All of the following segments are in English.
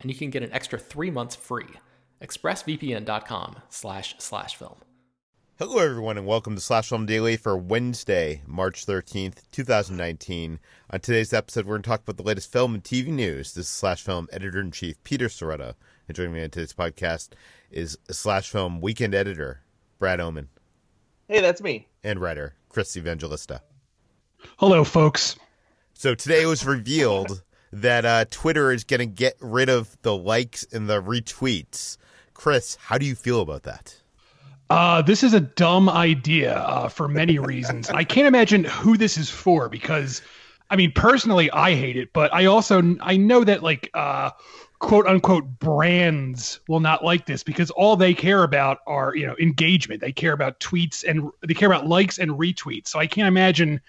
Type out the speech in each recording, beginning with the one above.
and you can get an extra three months free. ExpressVPN.com slash slash film. Hello, everyone, and welcome to Slash Film Daily for Wednesday, March 13th, 2019. On today's episode, we're going to talk about the latest film and TV news. This is Slash Film Editor in Chief Peter Sciretta. And joining me on today's podcast is Slash Film Weekend Editor Brad Oman. Hey, that's me. And writer Chris Evangelista. Hello, folks. So today it was revealed that uh, Twitter is going to get rid of the likes and the retweets. Chris, how do you feel about that? Uh, this is a dumb idea uh, for many reasons. I can't imagine who this is for because, I mean, personally, I hate it, but I also I know that like uh, quote unquote brands will not like this because all they care about are you know engagement. They care about tweets and they care about likes and retweets. So I can't imagine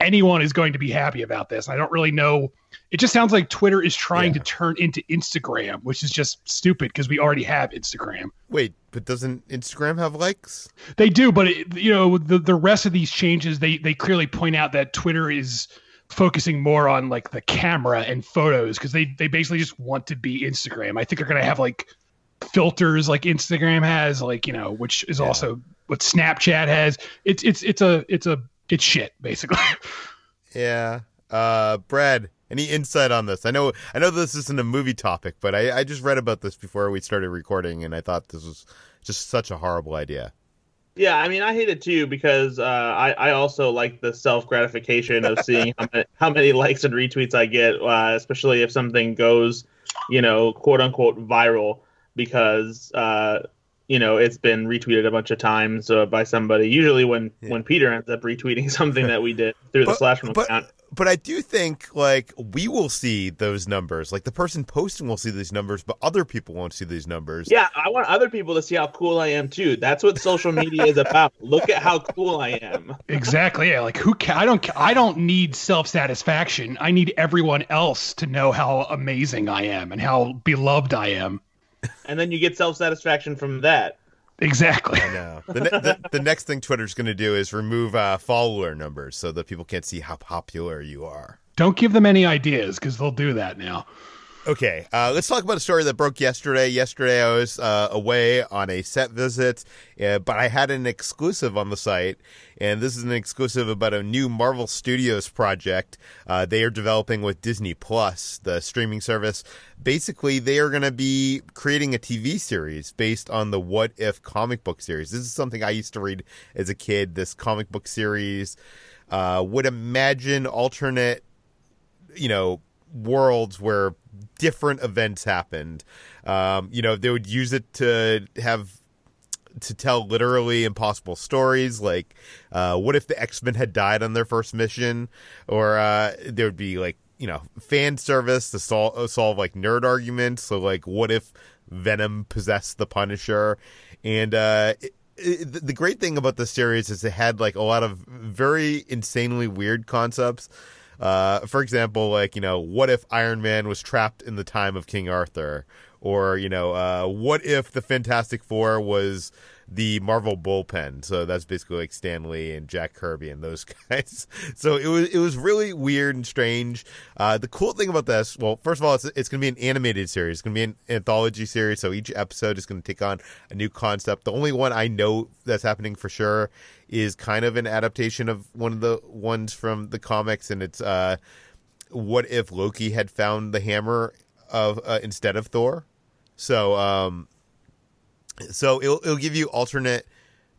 anyone is going to be happy about this. I don't really know. It just sounds like Twitter is trying yeah. to turn into Instagram, which is just stupid because we already have Instagram. Wait, but doesn't Instagram have likes? They do, but it, you know the the rest of these changes they they clearly point out that Twitter is focusing more on like the camera and photos because they they basically just want to be Instagram. I think they're going to have like filters like Instagram has, like you know, which is yeah. also what Snapchat has. It's it's it's a it's a it's shit basically. yeah. Uh, Brad, any insight on this? I know I know this isn't a movie topic, but I, I just read about this before we started recording, and I thought this was just such a horrible idea. Yeah, I mean, I hate it too because uh, I I also like the self gratification of seeing how, many, how many likes and retweets I get, uh, especially if something goes, you know, quote unquote viral because uh, you know it's been retweeted a bunch of times uh, by somebody. Usually when yeah. when Peter ends up retweeting something that we did through but, the slash but, account. But I do think like we will see those numbers. Like the person posting will see these numbers, but other people won't see these numbers. Yeah, I want other people to see how cool I am too. That's what social media is about. Look at how cool I am. Exactly. Yeah. Like who? Ca- I don't. I don't need self satisfaction. I need everyone else to know how amazing I am and how beloved I am and then you get self satisfaction from that. Exactly. I know. The, ne- the, the, next thing Twitter's going to do is remove uh, follower numbers so that people can't see how popular you are. Don't give them any ideas because they'll do that now. Okay, uh, let's talk about a story that broke yesterday. Yesterday, I was uh, away on a set visit, uh, but I had an exclusive on the site, and this is an exclusive about a new Marvel Studios project uh, they are developing with Disney Plus, the streaming service. Basically, they are going to be creating a TV series based on the What If comic book series. This is something I used to read as a kid. This comic book series uh, would imagine alternate, you know, worlds where different events happened. Um, you know, they would use it to have to tell literally impossible stories like uh, what if the x-men had died on their first mission? Or uh, there would be like you know fan service to solve, solve like nerd arguments. So like what if venom possessed the punisher? And uh, it, the great thing about the series is it had like a lot of very insanely weird concepts uh, for example, like you know, what if Iron Man was trapped in the time of King Arthur, or you know, uh, what if the Fantastic Four was the Marvel bullpen. So that's basically like Stan Lee and Jack Kirby and those guys. So it was it was really weird and strange. Uh, the cool thing about this, well, first of all, it's it's going to be an animated series. It's going to be an anthology series. So each episode is going to take on a new concept. The only one I know that's happening for sure is kind of an adaptation of one of the ones from the comics, and it's uh, what if Loki had found the hammer of uh, instead of Thor. So um, so it'll it'll give you alternate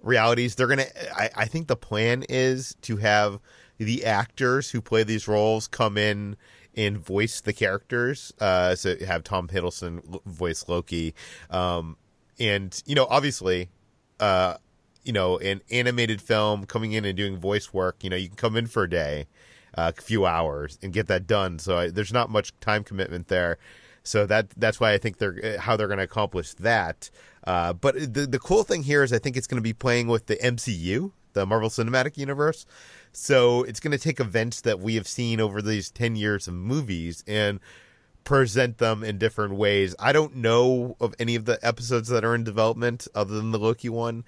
realities. They're gonna. I, I think the plan is to have the actors who play these roles come in and voice the characters. Uh, so have Tom Hiddleston voice Loki, um, and you know, obviously, uh, you know, an animated film coming in and doing voice work. You know, you can come in for a day, a few hours, and get that done. So I, there's not much time commitment there. So that that's why I think they're how they're going to accomplish that. Uh, but the the cool thing here is I think it's going to be playing with the MCU, the Marvel Cinematic Universe. So it's going to take events that we have seen over these ten years of movies and present them in different ways. I don't know of any of the episodes that are in development other than the Loki one,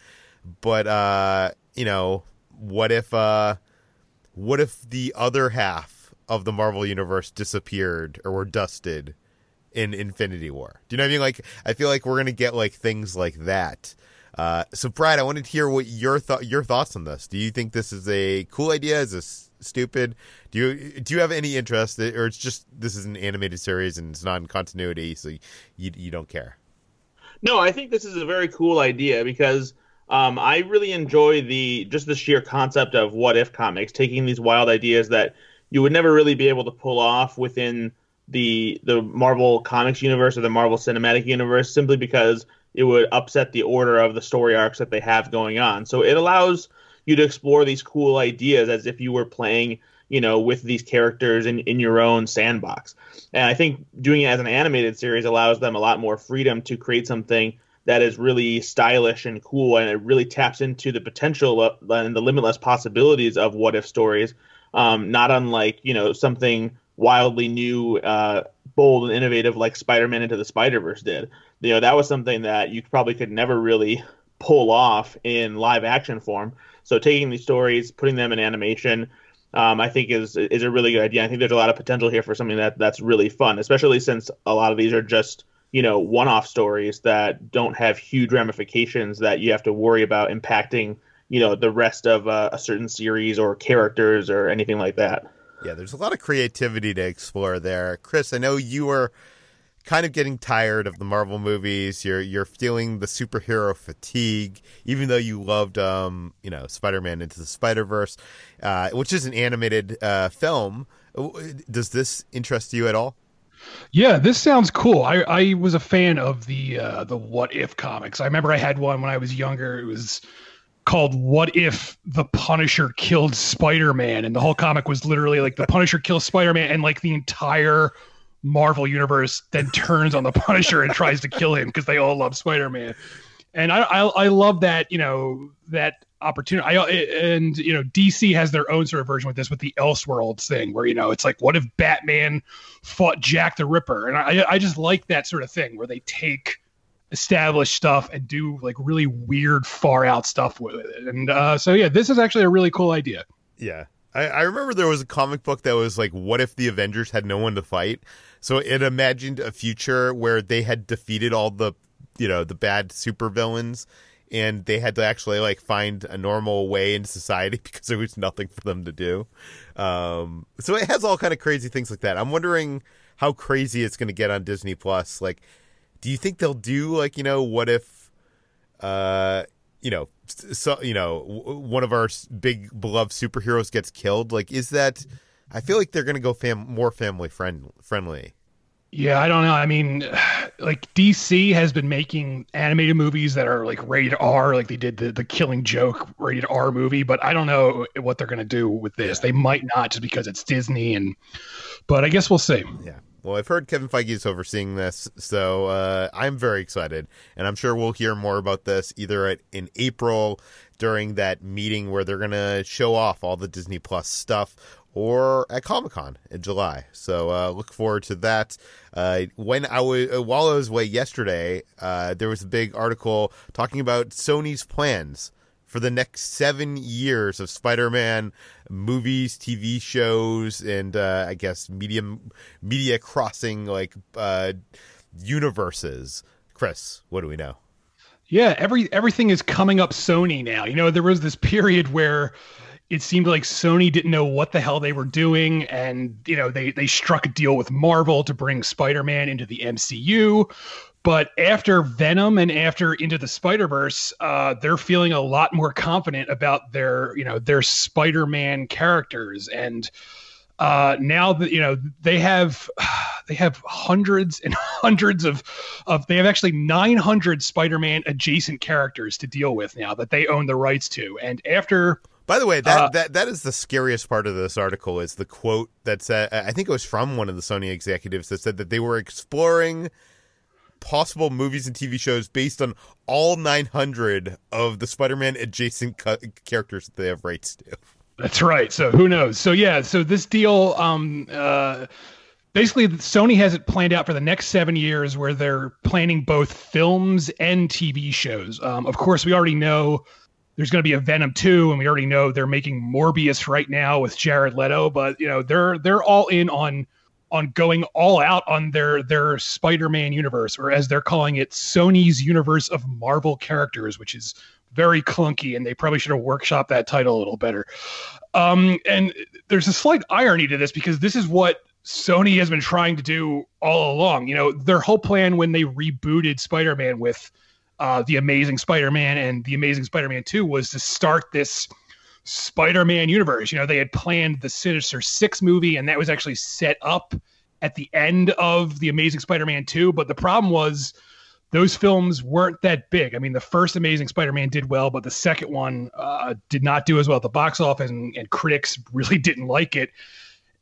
but uh, you know, what if uh, what if the other half of the Marvel universe disappeared or were dusted? in Infinity War. Do you know what I mean? Like, I feel like we're gonna get like things like that. Uh, so, Brad, I wanted to hear what your thought your thoughts on this. Do you think this is a cool idea? Is this stupid? Do you do you have any interest, or it's just this is an animated series and it's not in continuity, so you you don't care? No, I think this is a very cool idea because um, I really enjoy the just the sheer concept of what if comics, taking these wild ideas that you would never really be able to pull off within the the Marvel Comics universe or the Marvel Cinematic Universe simply because it would upset the order of the story arcs that they have going on. So it allows you to explore these cool ideas as if you were playing, you know, with these characters in, in your own sandbox. And I think doing it as an animated series allows them a lot more freedom to create something that is really stylish and cool and it really taps into the potential and the limitless possibilities of what if stories. Um, not unlike, you know, something wildly new, uh, bold, and innovative like Spider-Man into the Spider-Verse did. You know, that was something that you probably could never really pull off in live action form. So taking these stories, putting them in animation, um, I think is is a really good idea. I think there's a lot of potential here for something that that's really fun, especially since a lot of these are just you know one-off stories that don't have huge ramifications that you have to worry about impacting you know the rest of uh, a certain series or characters or anything like that. Yeah, there's a lot of creativity to explore there. Chris, I know you were kind of getting tired of the Marvel movies. You're you're feeling the superhero fatigue, even though you loved um, you know, Spider-Man into the Spider-Verse, uh, which is an animated uh, film. Does this interest you at all? Yeah, this sounds cool. I, I was a fan of the uh, the What If comics. I remember I had one when I was younger. It was called What If the Punisher Killed Spider Man? And the whole comic was literally like the Punisher kills Spider Man, and like the entire Marvel universe then turns on the Punisher and tries to kill him because they all love Spider Man. And I, I, I love that, you know, that opportunity. I, and, you know, DC has their own sort of version with this, with the Elseworlds thing, where, you know, it's like, what if Batman fought Jack the Ripper? And I, I just like that sort of thing where they take established stuff and do like really weird far out stuff with it and uh, so yeah this is actually a really cool idea yeah I, I remember there was a comic book that was like what if the avengers had no one to fight so it imagined a future where they had defeated all the you know the bad supervillains and they had to actually like find a normal way in society because there was nothing for them to do. Um, so it has all kind of crazy things like that. I'm wondering how crazy it's going to get on disney plus. Like do you think they'll do like you know what if uh you know so you know one of our big beloved superheroes gets killed? Like is that i feel like they're gonna go fam- more family friend friendly yeah i don't know. I mean like dc has been making animated movies that are like rated r like they did the, the killing joke rated r movie but i don't know what they're gonna do with this. They might not just because it's disney and but i guess we'll see. Yeah. Well, I've heard Kevin Feige is overseeing this, so uh, I'm very excited, and I'm sure we'll hear more about this either at, in April during that meeting where they're going to show off all the Disney Plus stuff, or at Comic Con in July. So uh, look forward to that. Uh, when I was uh, while I was away yesterday, uh, there was a big article talking about Sony's plans for the next seven years of Spider-Man movies, TV shows, and uh, I guess media media crossing like universes. Chris, what do we know? Yeah, every everything is coming up Sony now. You know, there was this period where it seemed like Sony didn't know what the hell they were doing, and you know they they struck a deal with Marvel to bring Spider-Man into the MCU. But after Venom and after Into the Spider Verse, uh, they're feeling a lot more confident about their you know their Spider-Man characters, and uh, now that you know they have they have hundreds and hundreds of of they have actually 900 Spider-Man adjacent characters to deal with now that they own the rights to, and after by the way, that, uh, that that is the scariest part of this article is the quote that said I think it was from one of the Sony executives that said that they were exploring possible movies and TV shows based on all 900 of the Spider-Man adjacent cu- characters that they have rights to. That's right. So who knows? So yeah, so this deal um uh basically Sony has it planned out for the next 7 years where they're planning both films and TV shows. Um of course we already know there's going to be a Venom 2 and we already know they're making Morbius right now with Jared Leto, but you know, they're they're all in on on going all out on their their Spider-Man universe or as they're calling it Sony's universe of Marvel characters, which is very clunky and they probably should have workshopped that title a little better. Um, and there's a slight irony to this because this is what Sony has been trying to do all along. You know, their whole plan when they rebooted Spider-Man with uh, the Amazing Spider-Man and the Amazing Spider-Man 2 was to start this Spider-Man universe. You know, they had planned the Sinister Six movie, and that was actually set up at the end of the Amazing Spider-Man 2. But the problem was those films weren't that big. I mean, the first Amazing Spider-Man did well, but the second one uh, did not do as well at the box office, and, and critics really didn't like it.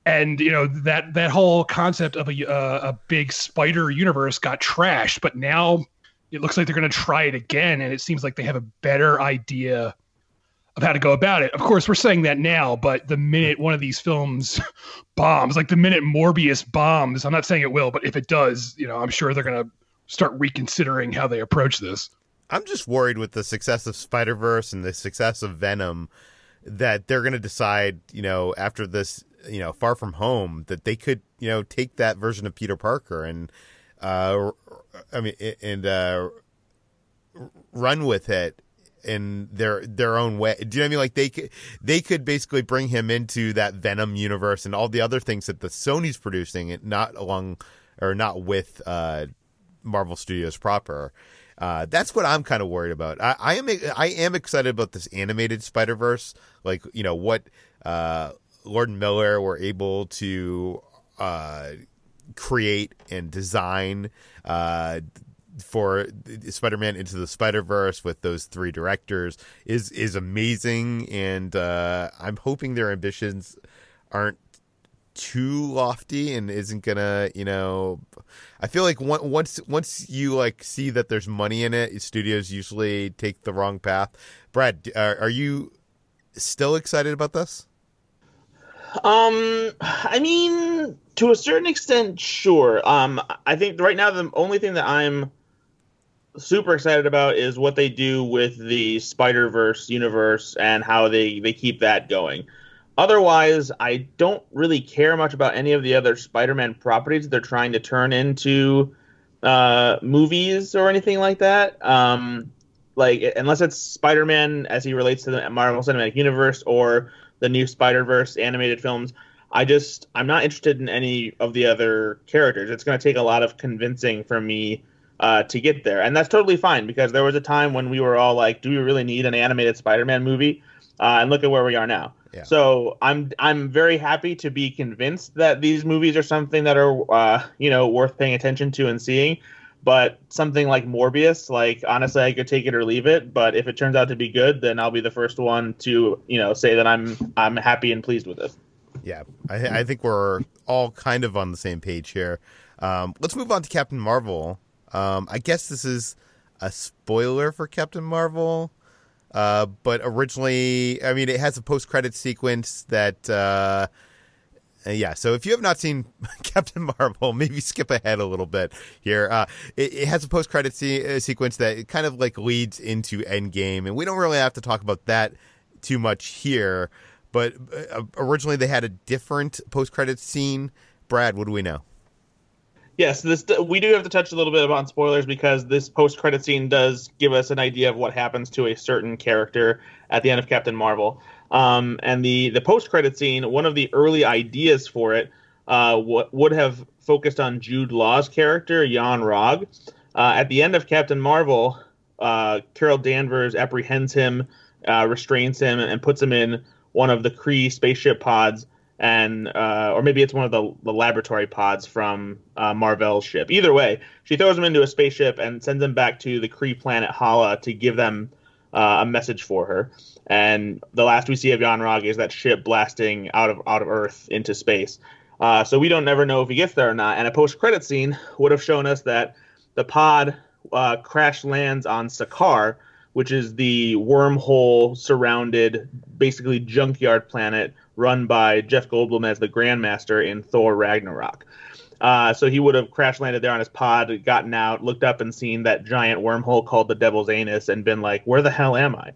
And you know that that whole concept of a uh, a big spider universe got trashed. But now it looks like they're going to try it again, and it seems like they have a better idea of how to go about it. Of course, we're saying that now, but the minute one of these films bombs, like the minute Morbius bombs, I'm not saying it will, but if it does, you know, I'm sure they're going to start reconsidering how they approach this. I'm just worried with the success of Spider Verse and the success of Venom that they're going to decide, you know, after this, you know, Far From Home, that they could, you know, take that version of Peter Parker and uh, I mean, and uh, run with it in their their own way. Do you know what I mean? Like they could they could basically bring him into that Venom universe and all the other things that the Sony's producing, and not along or not with uh, Marvel Studios proper. Uh, that's what I'm kind of worried about. I, I, am I am excited about this animated Spider Verse, like you know what uh, Lord and Miller were able to uh, create and design uh, for Spider-Man into the Spider-Verse with those three directors is is amazing, and uh, I'm hoping their ambitions aren't too lofty and isn't gonna you know i feel like once once you like see that there's money in it studios usually take the wrong path. Brad are, are you still excited about this? Um, I mean, to a certain extent, sure. Um, I think right now the only thing that I'm super excited about is what they do with the Spider Verse universe and how they they keep that going. Otherwise, I don't really care much about any of the other Spider-Man properties they're trying to turn into uh, movies or anything like that. Um, like unless it's Spider-Man as he relates to the Marvel Cinematic Universe or the new Spider Verse animated films. I just I'm not interested in any of the other characters. It's going to take a lot of convincing for me uh, to get there, and that's totally fine because there was a time when we were all like, "Do we really need an animated Spider-Man movie?" Uh, and look at where we are now. Yeah. So I'm I'm very happy to be convinced that these movies are something that are uh, you know worth paying attention to and seeing. But something like Morbius, like honestly, I could take it or leave it. But if it turns out to be good, then I'll be the first one to you know say that I'm I'm happy and pleased with it. Yeah, I, I think we're all kind of on the same page here. Um, let's move on to Captain Marvel. Um, I guess this is a spoiler for Captain Marvel. Uh, but originally, I mean, it has a post-credit sequence that, uh, yeah. So if you have not seen Captain Marvel, maybe skip ahead a little bit here. Uh, it, it, has a post-credit se- uh, sequence that kind of like leads into Endgame, and we don't really have to talk about that too much here. But uh, originally, they had a different post-credit scene. Brad, what do we know? Yes, this we do have to touch a little bit about spoilers because this post-credit scene does give us an idea of what happens to a certain character at the end of Captain Marvel. Um, and the the post-credit scene, one of the early ideas for it, uh, w- would have focused on Jude Law's character, Yon-Rogg. Uh, at the end of Captain Marvel, uh, Carol Danvers apprehends him, uh, restrains him, and puts him in one of the Kree spaceship pods and uh, or maybe it's one of the, the laboratory pods from uh, Mar-Vell's ship. Either way, she throws him into a spaceship and sends him back to the Kree planet Hala to give them uh, a message for her. And the last we see of Yon-Rogg is that ship blasting out of out of Earth into space. Uh, so we don't never know if he gets there or not. And a post-credit scene would have shown us that the pod uh, crash lands on Sakaar, which is the wormhole surrounded, basically junkyard planet run by Jeff Goldblum as the Grandmaster in Thor Ragnarok. Uh, so he would have crash landed there on his pod, gotten out, looked up and seen that giant wormhole called the Devil's Anus, and been like, "Where the hell am I?"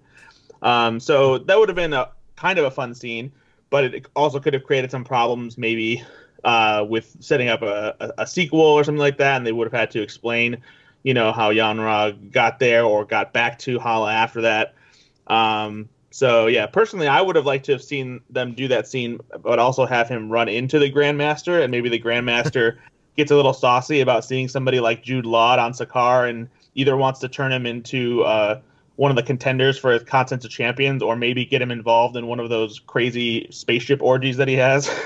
Um, so that would have been a kind of a fun scene, but it also could have created some problems, maybe uh, with setting up a, a, a, sequel or something like that, and they would have had to explain, you know, how Yon-Rogg got there or got back to Hala after that. Um, so yeah, personally, I would have liked to have seen them do that scene, but also have him run into the Grandmaster, and maybe the Grandmaster gets a little saucy about seeing somebody like Jude Law on Sakaar, and either wants to turn him into uh, one of the contenders for his Continental Champions, or maybe get him involved in one of those crazy spaceship orgies that he has.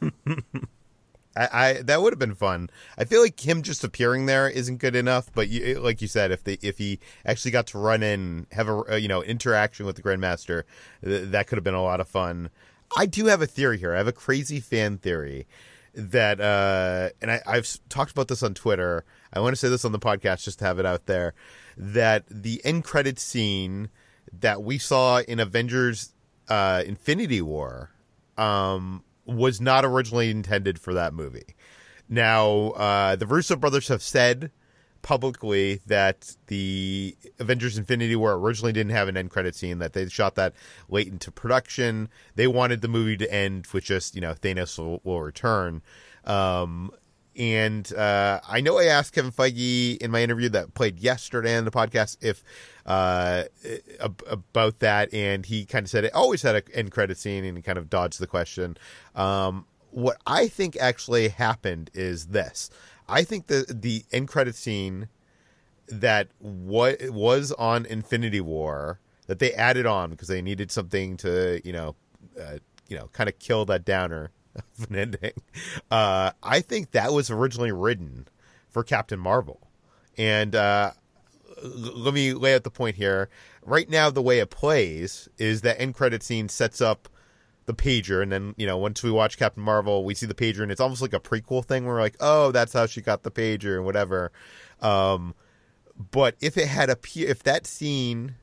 I, I, that would have been fun. I feel like him just appearing there isn't good enough, but you, like you said, if they if he actually got to run in, have a you know interaction with the Grandmaster, th- that could have been a lot of fun. I do have a theory here. I have a crazy fan theory that, uh, and I, I've talked about this on Twitter. I want to say this on the podcast just to have it out there. That the end credit scene that we saw in Avengers uh, Infinity War um, was not originally intended for that movie. Now, uh, the Russo brothers have said publicly that the Avengers Infinity War originally didn't have an end credit scene, that they shot that late into production. They wanted the movie to end with just, you know, Thanos will, will return. Um, and uh, I know I asked Kevin Feige in my interview that played yesterday on the podcast if uh, about that, and he kind of said it always had an end credit scene, and he kind of dodged the question. Um, what I think actually happened is this: I think the the end credit scene that what was on Infinity War that they added on because they needed something to you know uh, you know kind of kill that downer of an ending. Uh, I think that was originally written for Captain Marvel, and uh, let me lay out the point here. Right now, the way it plays is that end credit scene sets up the pager, and then you know once we watch Captain Marvel, we see the pager, and it's almost like a prequel thing. Where we're like, oh, that's how she got the pager, and whatever. Um, but if it had a if that scene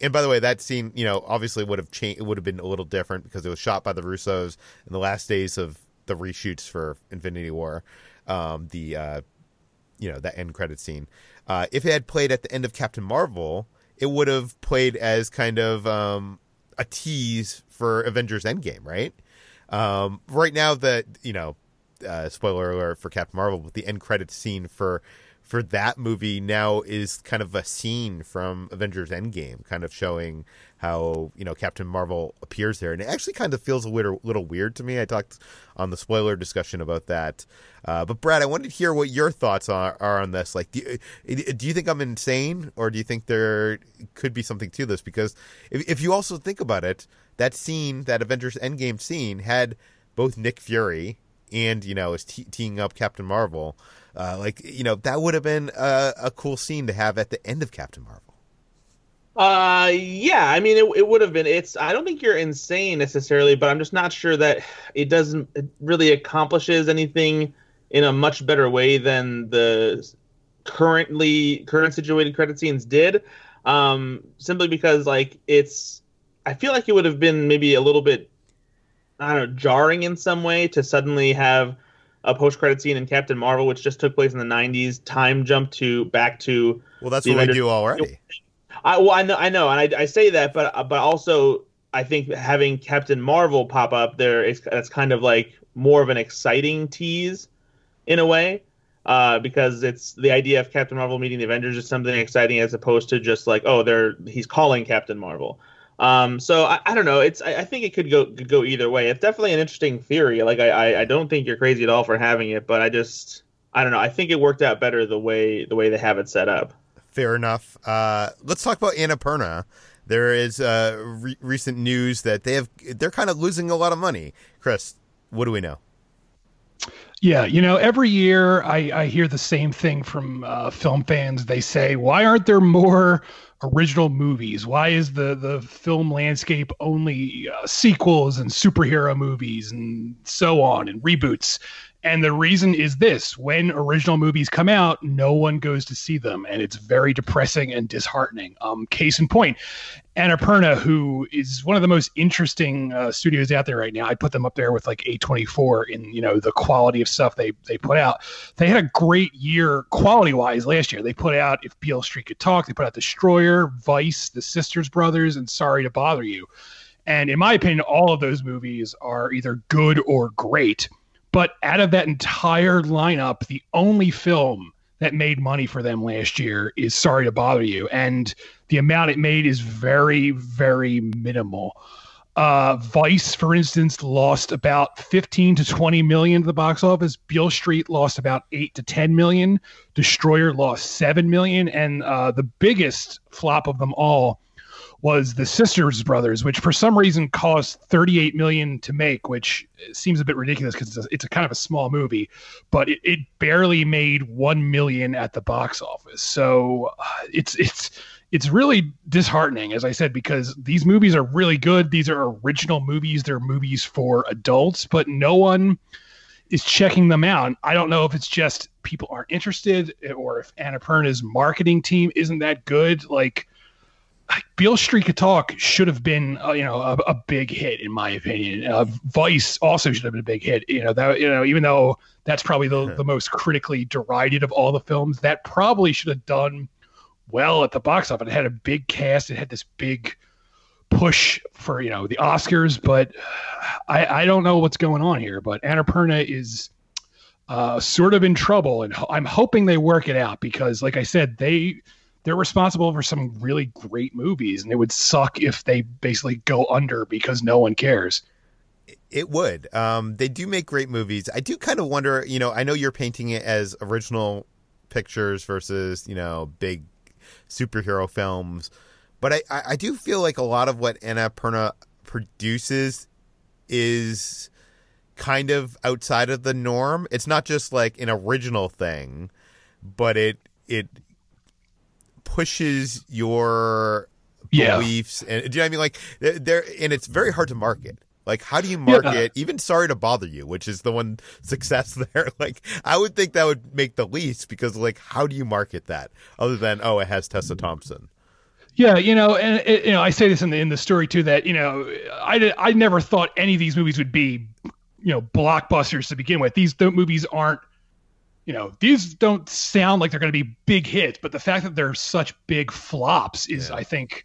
and by the way, that scene, you know, obviously would have changed. It would have been a little different because it was shot by the Russos in the last days of the reshoots for Infinity War. Um, the uh, you know that end credit scene. Uh, if it had played at the end of Captain Marvel, it would have played as kind of um, a tease for Avengers Endgame, right? Um, right now, that you know, uh, spoiler alert for Captain Marvel, but the end credit scene for for that movie now is kind of a scene from Avengers Endgame, kind of showing how you know Captain Marvel appears there, and it actually kind of feels a little, little weird to me. I talked on the spoiler discussion about that, uh, but Brad, I wanted to hear what your thoughts are, are on this. Like, do you, do you think I'm insane, or do you think there could be something to this? Because if, if you also think about it, that scene, that Avengers Endgame scene, had both Nick Fury and you know is te- teeing up Captain Marvel. Uh, like you know that would have been a, a, cool scene to have at the end of Captain Marvel. Uh, yeah. I mean, it, it would have been. It's. I don't think you're insane necessarily, but I'm just not sure that it doesn't it really accomplishes anything in a much better way than the currently current situated credit scenes did. Um, simply because like it's. I feel like it would have been maybe a little bit, I don't know, jarring in some way to suddenly have a post credit scene in Captain Marvel, which just took place in the '90s, time jump to back to. Well, that's what Avengers. we do already. I well, I know, I know, and I, I say that, but but also I think having Captain Marvel pop up there is that's kind of like more of an exciting tease, in a way, uh, because it's the idea of Captain Marvel meeting the Avengers is something exciting as opposed to just like oh they're he's calling Captain Marvel. Um, so I, I don't know. It's I, I, think it could go could go either way. It's definitely an interesting theory. Like I, I, I don't think you're crazy at all for having it, but I just I don't know. I think it worked out better the way the way they have it set up. Fair enough. Uh, let's talk about Annapurna. There is uh, re- recent news that they have they're kind of losing a lot of money. Chris, what do we know? Yeah, you know, every year I, I hear the same thing from uh, film fans. They say, "Why aren't there more original movies? Why is the the film landscape only uh, sequels and superhero movies and so on and reboots?" And the reason is this when original movies come out, no one goes to see them. And it's very depressing and disheartening. Um, case in point, Annapurna, who is one of the most interesting uh, studios out there right now. I put them up there with like A24 in, you know, the quality of stuff they, they put out. They had a great year quality wise last year. They put out If Beale Street Could Talk, they put out Destroyer, Vice, The Sisters Brothers, and Sorry to Bother You. And in my opinion, all of those movies are either good or great. But out of that entire lineup, the only film that made money for them last year is Sorry to Bother You. And the amount it made is very, very minimal. Uh, Vice, for instance, lost about 15 to 20 million to the box office. Beale Street lost about 8 to 10 million. Destroyer lost 7 million. And uh, the biggest flop of them all was the Sisters Brothers, which for some reason cost 38 million to make, which seems a bit ridiculous because it's, it's, a kind of a small movie, but it, it barely made 1 million at the box office. So uh, it's it's it's really disheartening, as I said, because these movies are really good. These are original movies. They're movies for adults, but no one is checking them out. I don't know if it's just people aren't interested or if Annapurna's marketing team isn't that good. Like Beale Street Could Talk should have been, uh, you know, a, a, big hit in my opinion. Uh, Vice also should have been a big hit. You know that, you know, even though that's probably the, the most critically derided of all the films, that probably should have done well at the box office. It had a big cast. It had this big push for you know the Oscars, but I, I don't know what's going on here. But Annapurna is uh, sort of in trouble, and I'm hoping they work it out because, like I said, they they're responsible for some really great movies, and it would suck if they basically go under because no one cares. It would. Um, they do make great movies. I do kind of wonder. You know, I know you're painting it as original pictures versus you know big superhero films, but I, I, I do feel like a lot of what Annapurna produces is kind of outside of the norm. It's not just like an original thing, but it it pushes your yeah. beliefs and do you know what I mean? Like there, and it's very hard to market. Like, how do you market? Yeah. Even sorry to bother you, which is the one success there. Like, I would think that would make the least because, like, how do you market that other than oh, it has Tessa Thompson? Yeah, you know, and it, you know, I say this in the in the story too that you know, I I never thought any of these movies would be, you know, blockbusters to begin with. These movies aren't you know, these don't sound like they're going to be big hits, but the fact that they're such big flops is, yeah. I think,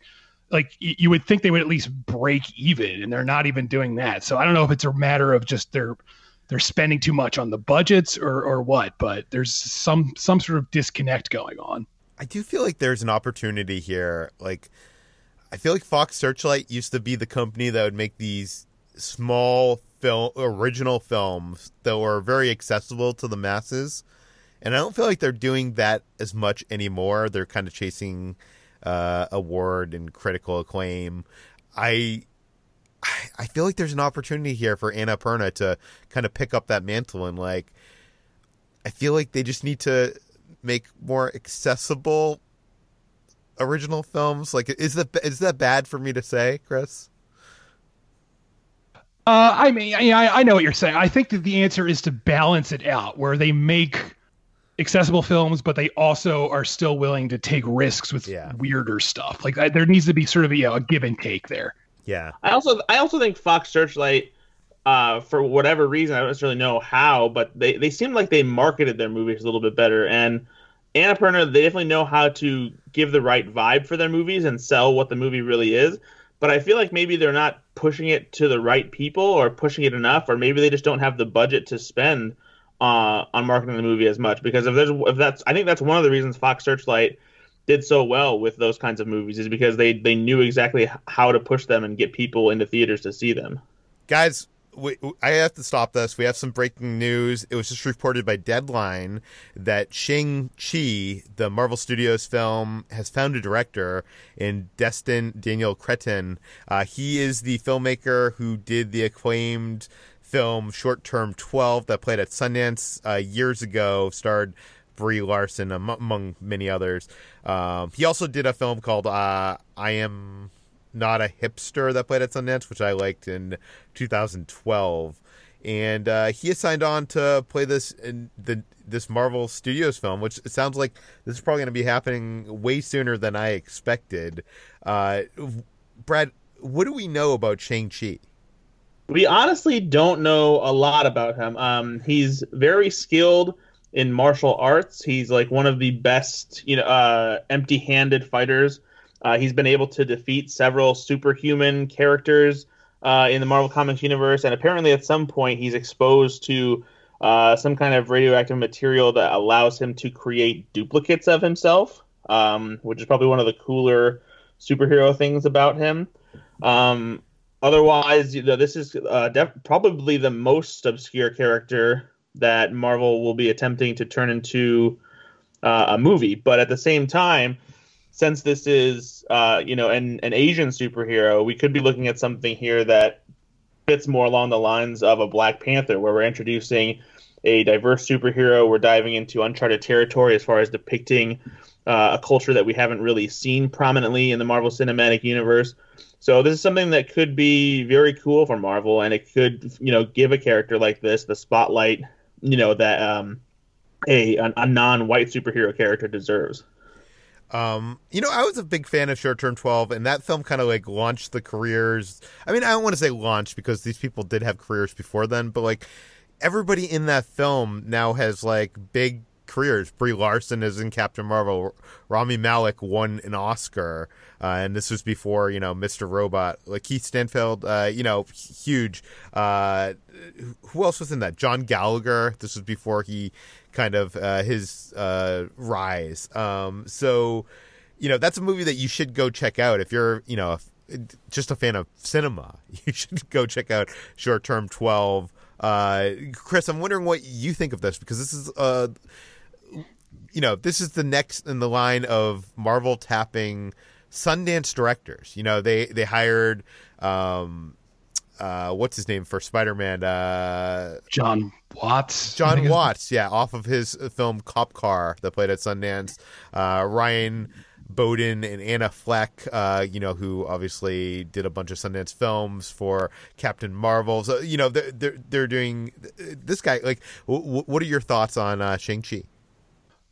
like y- you would think they would at least break even, and they're not even doing that. So I don't know if it's a matter of just they're they're spending too much on the budgets or or what, but there's some some sort of disconnect going on. I do feel like there's an opportunity here. Like, I feel like Fox Searchlight used to be the company that would make these small film original films that were very accessible to the masses and i don't feel like they're doing that as much anymore they're kind of chasing uh, award and critical acclaim i i feel like there's an opportunity here for annapurna to kind of pick up that mantle and like i feel like they just need to make more accessible original films? Like, is that is that bad for me to say, Chris? Uh, I mean, I, I know what you're saying. I think that the answer is to balance it out, where they make accessible films, but they also are still willing to take risks with Yeah. weirder stuff. Like I, there needs to be sort of you know, a give and take there. Yeah. I also I also think Fox Searchlight, uh, for whatever reason, I don't necessarily know how, but they they seem like they marketed their movies a little bit better. And Annapurna, they definitely know how to give the right vibe for their movies and sell what the movie really is. But I feel like maybe they're not pushing it to the right people or pushing it enough, or maybe they just don't have the budget to spend uh, on marketing the movie as much. Because if there's if that's I think that's one of the reasons Fox Searchlight did so well with those kinds of movies is because they they knew exactly how to push them and get people into theaters to see them. Guys, we, I have to stop this. We have some breaking news. It was just reported by Deadline that Shang-Chi, the Marvel Studios film, has found a director in Destin Daniel Cretton. Uh, he is the filmmaker who did the acclaimed film Short Term 12 that played at Sundance uh, years ago, starred Brie Larson, am- among many others. Um, he also did a film called uh, I Am Not a Hipster that played at Sundance, which I liked in 2012. And uh, he is signed on to play this in the this Marvel Studios film, which sounds like this is probably going to be happening way sooner than I expected. Uh, Brad, what do we know about Shang Chi? We honestly don't know a lot about him. Um, he's very skilled in martial arts. He's like one of the best, you know, uh, empty-handed fighters. Uh, he's been able to defeat several superhuman characters uh, in the Marvel Comics universe, and apparently, at some point, he's exposed to uh, some kind of radioactive material that allows him to create duplicates of himself, um, which is probably one of the cooler superhero things about him. Um, otherwise, you know, this is uh, def- probably the most obscure character that Marvel will be attempting to turn into uh, a movie. But at the same time, since this is uh, you know an, an Asian superhero, we could be looking at something here that fits more along the lines of a Black Panther, where we're introducing a diverse superhero. We're diving into uncharted territory as far as depicting uh, a culture that we haven't really seen prominently in the Marvel Cinematic Universe. So this is something that could be very cool for Marvel, and it could, you know, give a character like this the spotlight, you know, that um, a a, non-white superhero character deserves. Um, you know, I was a big fan of Short Term 12, and that film kind of like launched the careers. I mean, I don't want to say launched because these people did have careers before then, but like everybody in that film now has like big careers. Brie Larson is in Captain Marvel. Rami Malek won an Oscar, uh, and this was before you know Mr. Robot. Like Keith Stanfield, uh, you know, huge. Uh, who else was in that? John Gallagher. This was before he kind of uh, his uh, rise. Um, so, you know, that's a movie that you should go check out if you're, you know, just a fan of cinema. You should go check out Short Term Twelve. Uh, Chris, I'm wondering what you think of this because this is, uh, you know, this is the next in the line of Marvel tapping Sundance directors. You know, they they hired. Um, uh, what's his name for Spider-Man? Uh, John Watts. John Watts, yeah, off of his film Cop Car that played at Sundance. Uh, Ryan Boden and Anna Fleck, uh, you know, who obviously did a bunch of Sundance films for Captain Marvel. So, you know, they're they're, they're doing this guy. Like, w- w- what are your thoughts on uh, Shang Chi?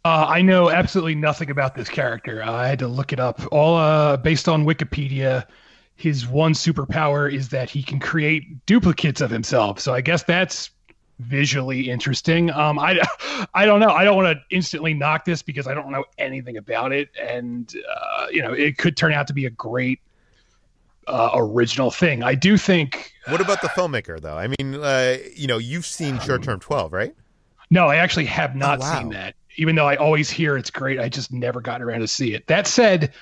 Uh, I know absolutely nothing about this character. I had to look it up. All uh, based on Wikipedia. His one superpower is that he can create duplicates of himself. So I guess that's visually interesting. Um, I, I don't know. I don't want to instantly knock this because I don't know anything about it, and uh, you know it could turn out to be a great uh, original thing. I do think. What about the filmmaker, though? I mean, uh, you know, you've seen Short Term Twelve, right? No, I actually have not Oh, wow. seen that. Even though I always hear it's great, I just never gotten around to see it. That said,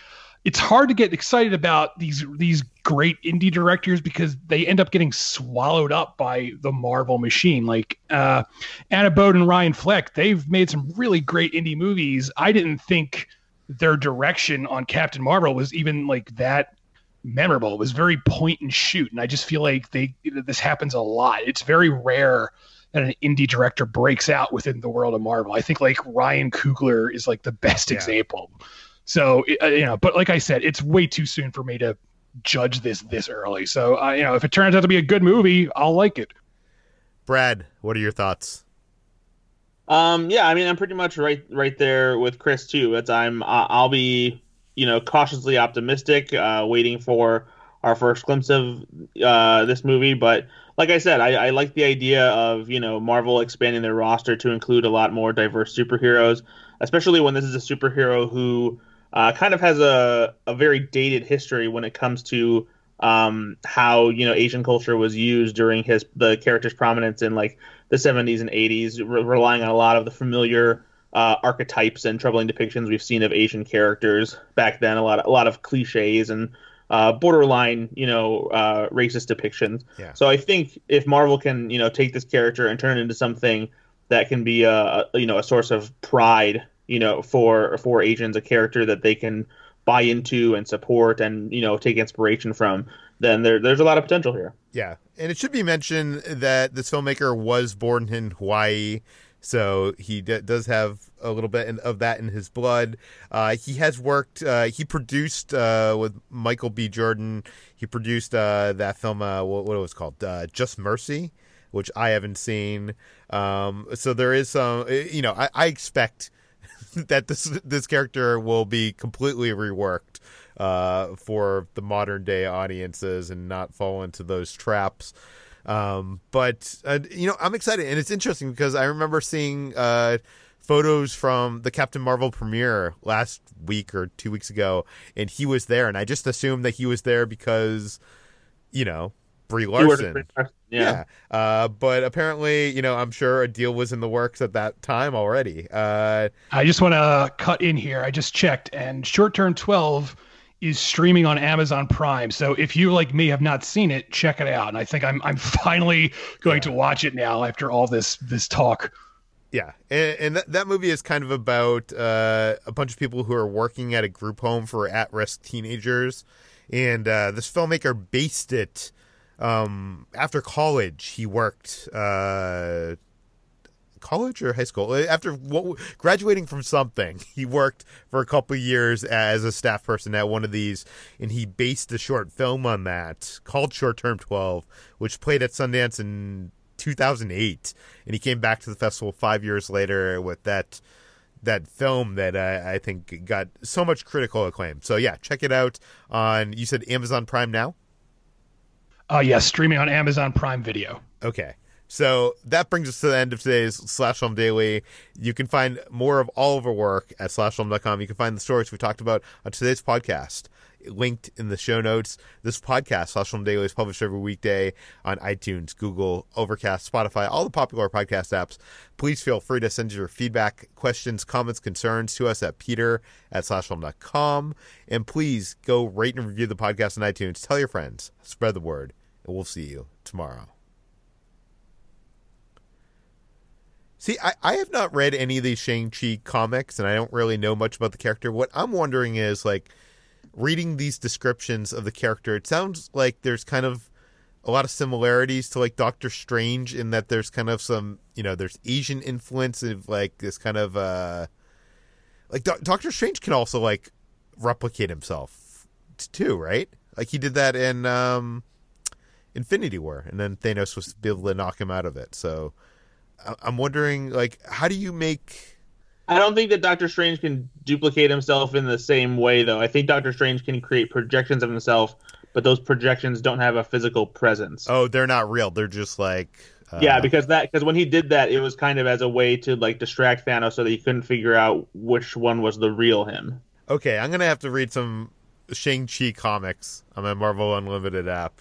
it's hard to get excited about these these great indie directors because they end up getting swallowed up by the Marvel machine. Like uh, Anna Boden and Ryan Fleck, they've made some really great indie movies. I didn't think their direction on Captain Marvel was even like that memorable. It was very point and shoot, and I just feel like they this happens a lot. It's very rare that an indie director breaks out within the world of Marvel. I think like Ryan Coogler is like the best Yeah. example. So uh, you know, but like I said, it's way too soon for me to judge this this early. So uh, you know, if it turns out to be a good movie, I'll like it. Brad, what are your thoughts? Um, yeah, I mean, I'm pretty much right right there with Chris too. It's I'm I'll be you know cautiously optimistic, uh, waiting for our first glimpse of uh, this movie. But like I said, I, I like the idea of you know Marvel expanding their roster to include a lot more diverse superheroes, especially when this is a superhero who uh, kind of has a, a very dated history when it comes to um, how you know Asian culture was used during his the character's prominence in like the 70s and 80s, re- relying on a lot of the familiar uh, archetypes and troubling depictions we've seen of Asian characters back then. A lot of, a lot of cliches and uh, borderline, you know, uh, racist depictions. Yeah. So I think if Marvel can, you know, take this character and turn it into something that can be a, a you know a source of pride, you know, for for Asians, a character that they can buy into and support and you know take inspiration from, then there there's a lot of potential here. Yeah, and it should be mentioned that this filmmaker was born in Hawaii, so he d- does have a little bit of that in his blood. Uh, he has worked. Uh, he produced uh, with Michael B. Jordan. He produced uh, that film. Uh, what, what it was called? Uh, Just Mercy, which I haven't seen. Um, so there is some. You know, I, I expect that this this character will be completely reworked for the modern day audiences and not fall into those traps. Um, but uh, you know, I'm excited, and it's interesting because I remember seeing uh, photos from the Captain Marvel premiere last week or two weeks ago, and he was there, and I just assumed that he was there because, you know, Brie Larson. Yeah. yeah. Uh, but apparently, you know, I'm sure a deal was in the works at that time already. Uh, I just want to cut in here. I just checked, and Short Term 12 is streaming on Amazon Prime. So if you like me have not seen it, check it out. And I think I'm I'm finally going yeah. to watch it now after all this this talk. Yeah, and, and that, that movie is kind of about uh, a bunch of people who are working at a group home for at-risk teenagers, and uh, this filmmaker based it um, after college. He worked uh, college or high school? After graduating from something he worked for a couple years as a staff person at one of these and he based a short film on that called short term 12 which played at sundance in 2008 and he came back to the festival five years later with that that film that I, I think got so much critical acclaim. So yeah check it out on you said amazon prime now? Uh yes yeah, streaming on amazon prime video. Okay so that brings us to the end of today's Slash Film Daily. You can find more of all of our work at slashfilm.com. You can find the stories we talked about on today's podcast linked in the show notes. This podcast, Slash Film Daily, is published every weekday on iTunes, Google, Overcast, Spotify, all the popular podcast apps. Please feel free to send your feedback, questions, comments, concerns to us at peter at slashfilm.com. And please go rate and review the podcast on iTunes. Tell your friends, spread the word, and we'll see you tomorrow. See, I, I have not read any of these Shang-Chi comics, and I don't really know much about the character. What I'm wondering is, like, reading these descriptions of the character, it sounds like there's kind of a lot of similarities to, like, Doctor Strange in that there's kind of some, you know, there's Asian influence of, like, this kind of, uh... Like, Do- Doctor Strange can also, like, replicate himself, too, right? Like, he did that in, um... Infinity War, and then Thanos was able to knock him out of it, so... I'm wondering, like, how do you make? I don't think that Doctor Strange can duplicate himself in the same way, though. I think Doctor Strange can create projections of himself, but those projections don't have a physical presence. Oh, they're not real. They're just like. Uh... Yeah, because that because when he did that, it was kind of as a way to like distract Thanos, so that he couldn't figure out which one was the real him. Okay, I'm gonna have to read some Shang Chi comics on my Marvel Unlimited app.